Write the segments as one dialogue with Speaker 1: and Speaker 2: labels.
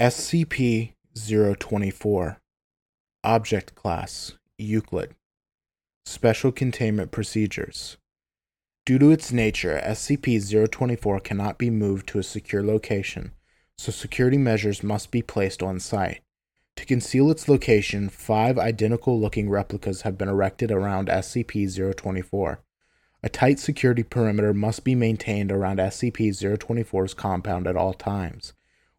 Speaker 1: SCP 024 Object Class Euclid Special Containment Procedures Due to its nature, SCP 024 cannot be moved to a secure location, so security measures must be placed on site. To conceal its location, five identical looking replicas have been erected around SCP 024. A tight security perimeter must be maintained around SCP 024's compound at all times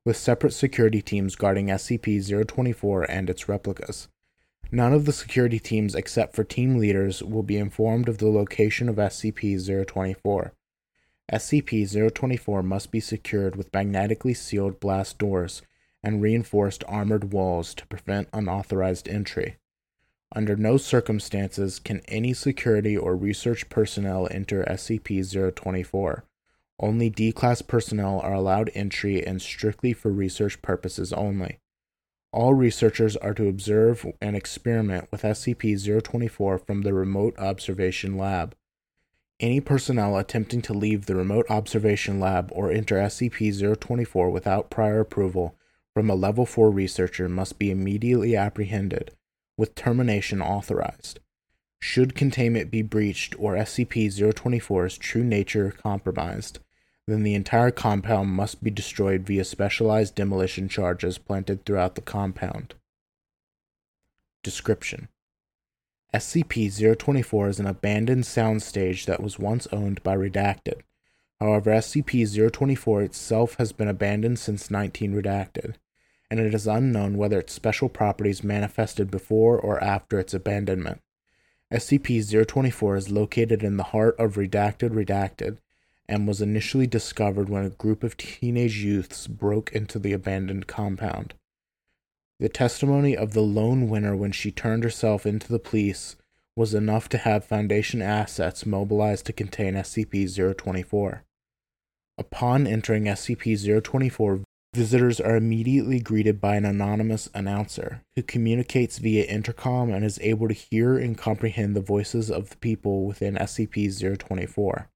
Speaker 1: with separate security teams guarding SCP 024 and its replicas. None of the security teams, except for team leaders, will be informed of the location of SCP 024. SCP 024 must be secured with magnetically sealed blast doors and reinforced armored walls to prevent unauthorized entry. Under no circumstances can any security or research personnel enter SCP 024. Only D class personnel are allowed entry and strictly for research purposes only. All researchers are to observe and experiment with SCP 024 from the Remote Observation Lab. Any personnel attempting to leave the Remote Observation Lab or enter SCP 024 without prior approval from a Level 4 researcher must be immediately apprehended, with termination authorized. Should containment be breached or SCP 024's true nature compromised, then the entire compound must be destroyed via specialized demolition charges planted throughout the compound. Description SCP 024 is an abandoned soundstage that was once owned by Redacted. However, SCP 024 itself has been abandoned since 19 Redacted, and it is unknown whether its special properties manifested before or after its abandonment. SCP 024 is located in the heart of Redacted Redacted and was initially discovered when a group of teenage youths broke into the abandoned compound. The testimony of the lone winner when she turned herself into the police was enough to have Foundation assets mobilized to contain SCP 024. Upon entering SCP 024, visitors are immediately greeted by an anonymous announcer who communicates via intercom and is able to hear and comprehend the voices of the people within SCP 024.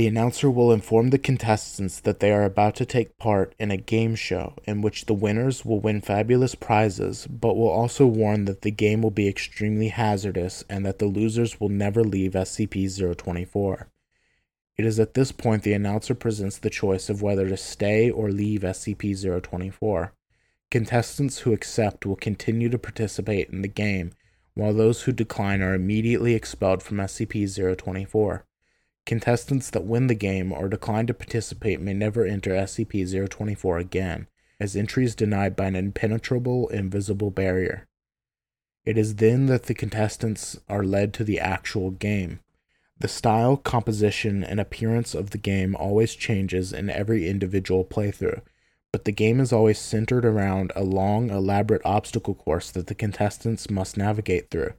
Speaker 1: The announcer will inform the contestants that they are about to take part in a game show in which the winners will win fabulous prizes, but will also warn that the game will be extremely hazardous and that the losers will never leave SCP 024. It is at this point the announcer presents the choice of whether to stay or leave SCP 024. Contestants who accept will continue to participate in the game, while those who decline are immediately expelled from SCP 024. Contestants that win the game or decline to participate may never enter SCP 024 again, as entry is denied by an impenetrable, invisible barrier. It is then that the contestants are led to the actual game. The style, composition, and appearance of the game always changes in every individual playthrough, but the game is always centered around a long, elaborate obstacle course that the contestants must navigate through.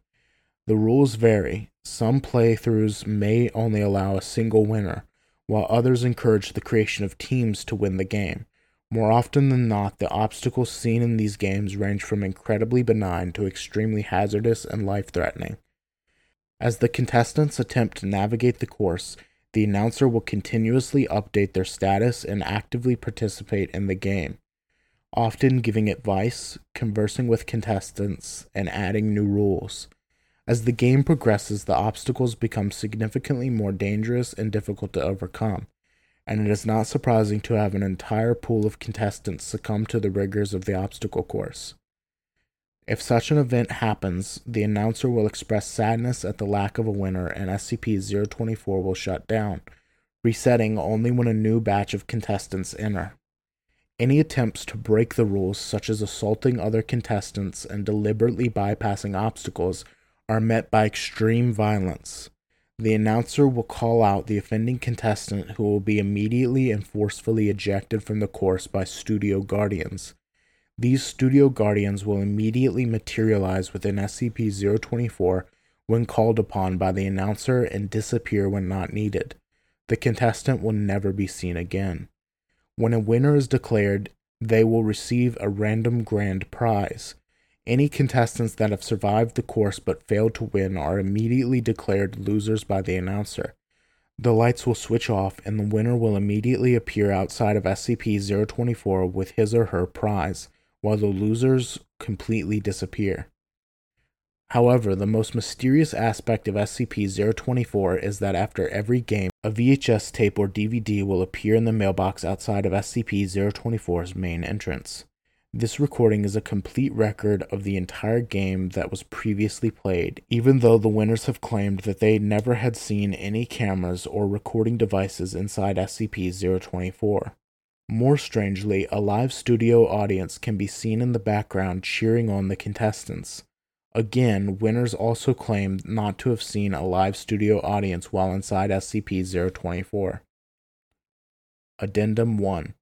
Speaker 1: The rules vary. Some playthroughs may only allow a single winner, while others encourage the creation of teams to win the game. More often than not, the obstacles seen in these games range from incredibly benign to extremely hazardous and life threatening. As the contestants attempt to navigate the course, the announcer will continuously update their status and actively participate in the game, often giving advice, conversing with contestants, and adding new rules. As the game progresses, the obstacles become significantly more dangerous and difficult to overcome, and it is not surprising to have an entire pool of contestants succumb to the rigors of the obstacle course. If such an event happens, the announcer will express sadness at the lack of a winner and SCP 024 will shut down, resetting only when a new batch of contestants enter. Any attempts to break the rules, such as assaulting other contestants and deliberately bypassing obstacles, are met by extreme violence. The announcer will call out the offending contestant who will be immediately and forcefully ejected from the course by studio guardians. These studio guardians will immediately materialize within SCP 024 when called upon by the announcer and disappear when not needed. The contestant will never be seen again. When a winner is declared, they will receive a random grand prize. Any contestants that have survived the course but failed to win are immediately declared losers by the announcer. The lights will switch off and the winner will immediately appear outside of SCP 024 with his or her prize, while the losers completely disappear. However, the most mysterious aspect of SCP 024 is that after every game, a VHS tape or DVD will appear in the mailbox outside of SCP 024's main entrance. This recording is a complete record of the entire game that was previously played, even though the winners have claimed that they never had seen any cameras or recording devices inside SCP 024. More strangely, a live studio audience can be seen in the background cheering on the contestants. Again, winners also claimed not to have seen a live studio audience while inside SCP 024. Addendum 1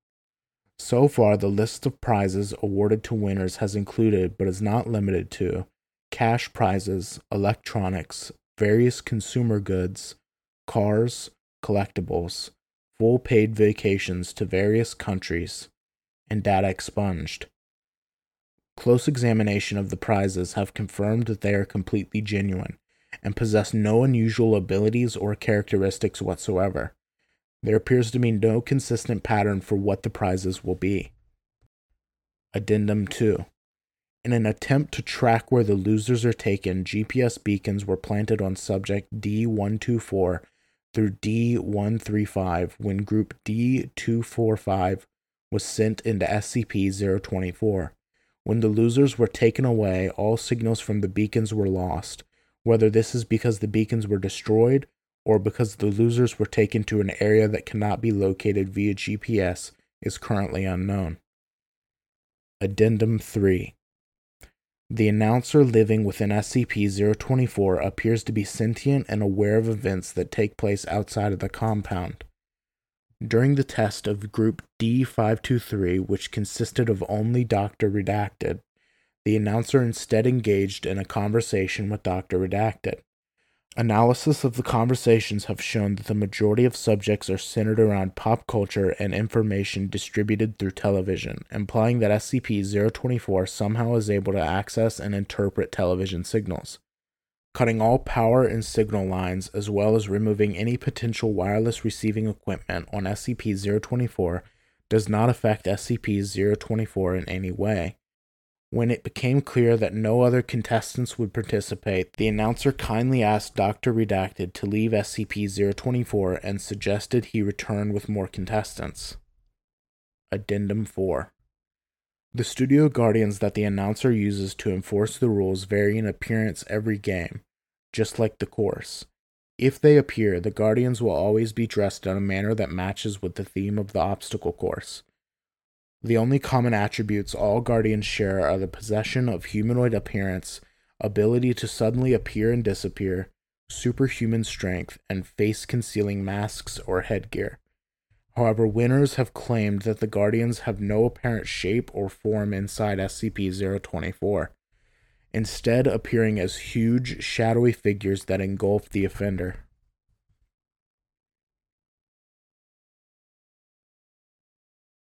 Speaker 1: So far, the list of prizes awarded to winners has included, but is not limited to, cash prizes, electronics, various consumer goods, cars, collectibles, full paid vacations to various countries, and data expunged. Close examination of the prizes have confirmed that they are completely genuine and possess no unusual abilities or characteristics whatsoever. There appears to be no consistent pattern for what the prizes will be. Addendum 2 In an attempt to track where the losers are taken, GPS beacons were planted on subject D124 through D135 when group D245 was sent into SCP 024. When the losers were taken away, all signals from the beacons were lost. Whether this is because the beacons were destroyed or because the losers were taken to an area that cannot be located via GPS is currently unknown. Addendum 3 The announcer living within SCP 024 appears to be sentient and aware of events that take place outside of the compound. During the test of Group D523, which consisted of only Dr. Redacted, the announcer instead engaged in a conversation with Dr. Redacted. Analysis of the conversations have shown that the majority of subjects are centered around pop culture and information distributed through television, implying that SCP 024 somehow is able to access and interpret television signals cutting all power and signal lines, as well as removing any potential wireless receiving equipment on SCP 024, does not affect SCP 024 in any way. When it became clear that no other contestants would participate, the announcer kindly asked Dr. Redacted to leave SCP 024 and suggested he return with more contestants. Addendum 4 the studio guardians that the announcer uses to enforce the rules vary in appearance every game, just like the course. If they appear, the guardians will always be dressed in a manner that matches with the theme of the obstacle course. The only common attributes all guardians share are the possession of humanoid appearance, ability to suddenly appear and disappear, superhuman strength, and face concealing masks or headgear. However, winners have claimed that the Guardians have no apparent shape or form inside SCP 024, instead, appearing as huge, shadowy figures that engulf the offender.